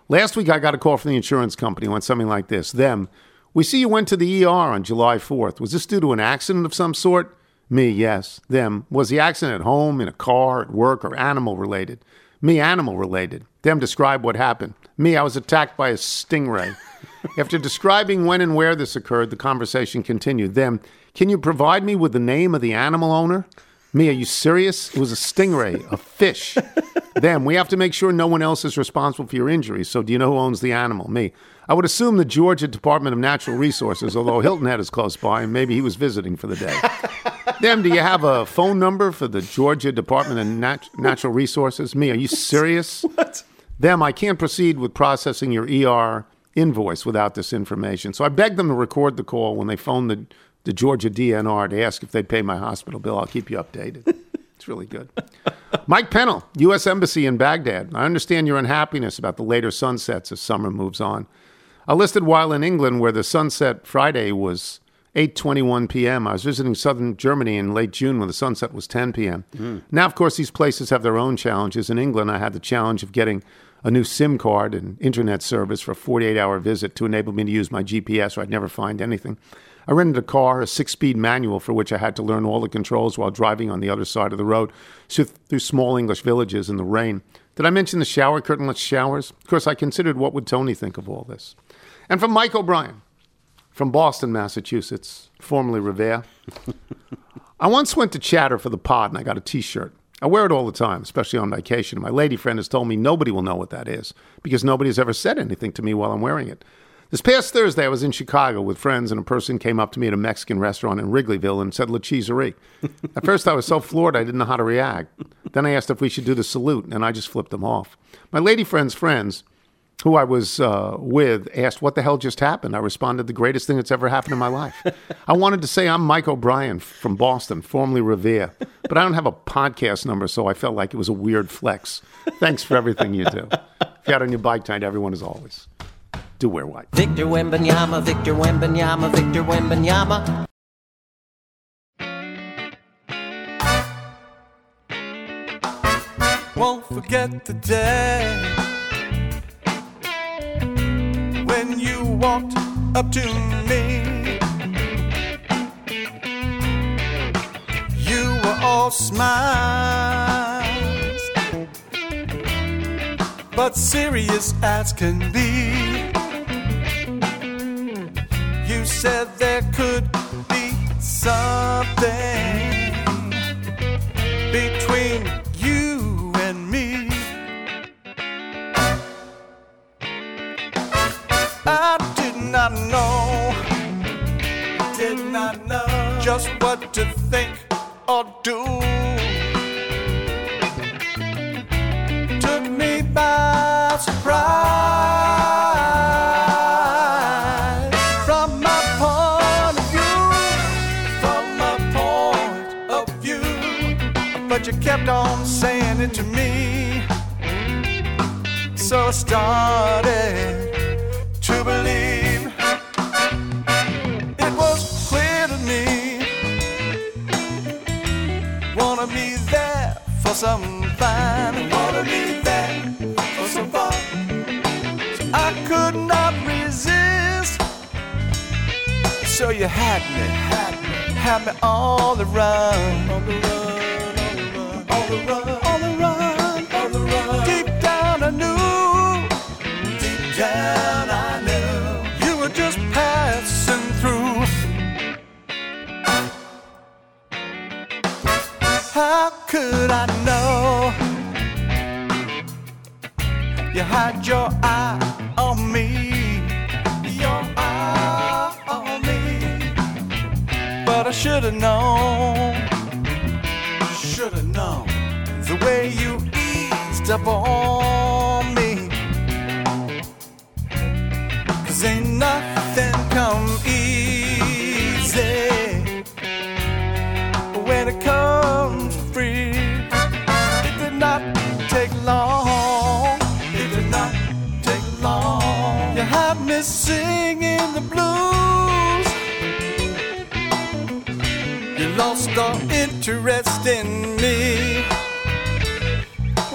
Last week, I got a call from the insurance company. It went something like this Them, we see you went to the ER on July 4th. Was this due to an accident of some sort? Me, yes. Them, was the accident at home, in a car, at work, or animal related? Me, animal related. Them, describe what happened. Me, I was attacked by a stingray. After describing when and where this occurred, the conversation continued. Them, can you provide me with the name of the animal owner? Me, are you serious? It was a stingray, a fish. Them, we have to make sure no one else is responsible for your injuries. So, do you know who owns the animal? Me. I would assume the Georgia Department of Natural Resources, although Hilton Head is close by, and maybe he was visiting for the day. Them, do you have a phone number for the Georgia Department of Nat- Natural Resources? Me, are you serious? What? Them, I can't proceed with processing your ER invoice without this information. So I begged them to record the call when they phoned the, the Georgia DNR to ask if they'd pay my hospital bill. I'll keep you updated. It's really good. Mike Pennell, U.S. Embassy in Baghdad. I understand your unhappiness about the later sunsets as summer moves on. I listed while in England where the sunset Friday was 8:21 p.m. I was visiting southern Germany in late June when the sunset was 10 p.m. Now, of course, these places have their own challenges. In England, I had the challenge of getting a new SIM card and internet service for a 48-hour visit to enable me to use my GPS, or I'd never find anything. I rented a car, a six-speed manual, for which I had to learn all the controls while driving on the other side of the road through small English villages in the rain. Did I mention the shower curtainless showers? Of course, I considered what would Tony think of all this. And from Mike O'Brien, from Boston, Massachusetts, formerly Revere. I once went to Chatter for the pod and I got a t shirt. I wear it all the time, especially on vacation. My lady friend has told me nobody will know what that is because nobody has ever said anything to me while I'm wearing it. This past Thursday, I was in Chicago with friends, and a person came up to me at a Mexican restaurant in Wrigleyville and said La Cheeserie. At first, I was so floored I didn't know how to react. Then I asked if we should do the salute, and I just flipped them off. My lady friend's friends, who I was uh, with asked, What the hell just happened? I responded, The greatest thing that's ever happened in my life. I wanted to say, I'm Mike O'Brien from Boston, formerly Revere, but I don't have a podcast number, so I felt like it was a weird flex. Thanks for everything you do. If you're out on your bike tonight, everyone, as always, do wear white. Victor Wembanyama, Victor Wembanyama, Victor Wembanyama. Won't forget the day walked up to me. You were all smiles, but serious as can be. You said there could be something between you and me. I not know, did not know just what to think or do. Took me by surprise from my point of view, from my point of view. But you kept on saying it to me, so I started. So you had me had me all around, the run, the run, on the run. lost all interest in me.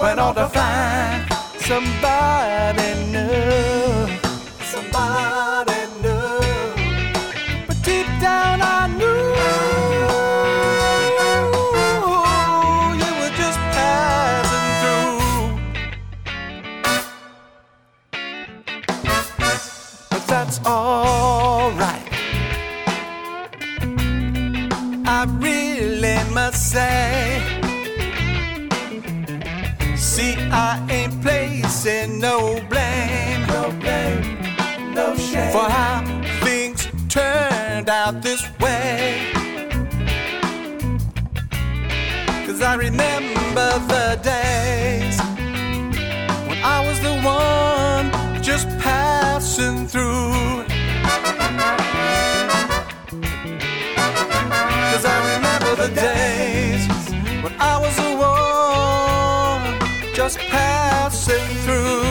Went on to find somebody new. out this way. Cause I remember the days when I was the one just passing through. Cause I remember the days when I was the one just passing through.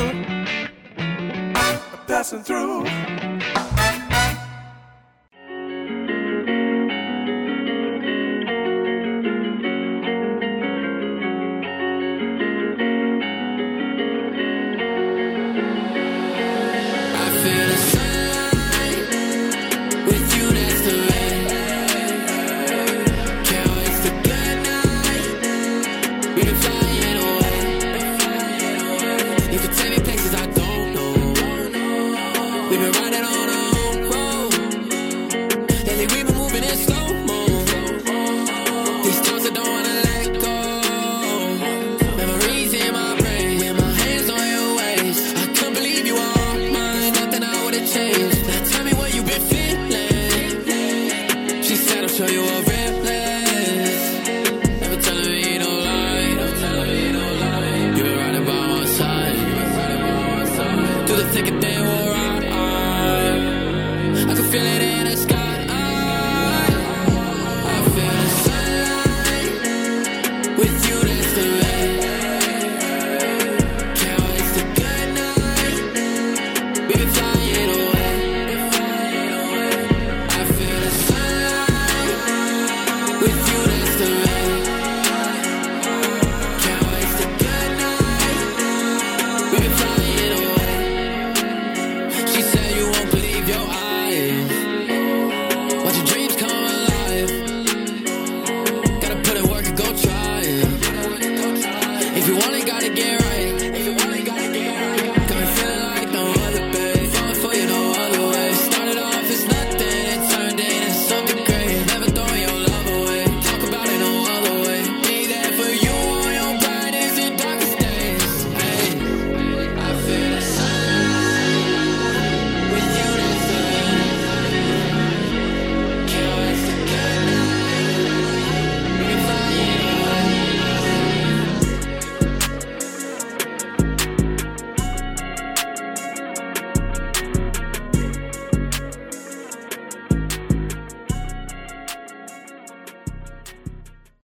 Passing through.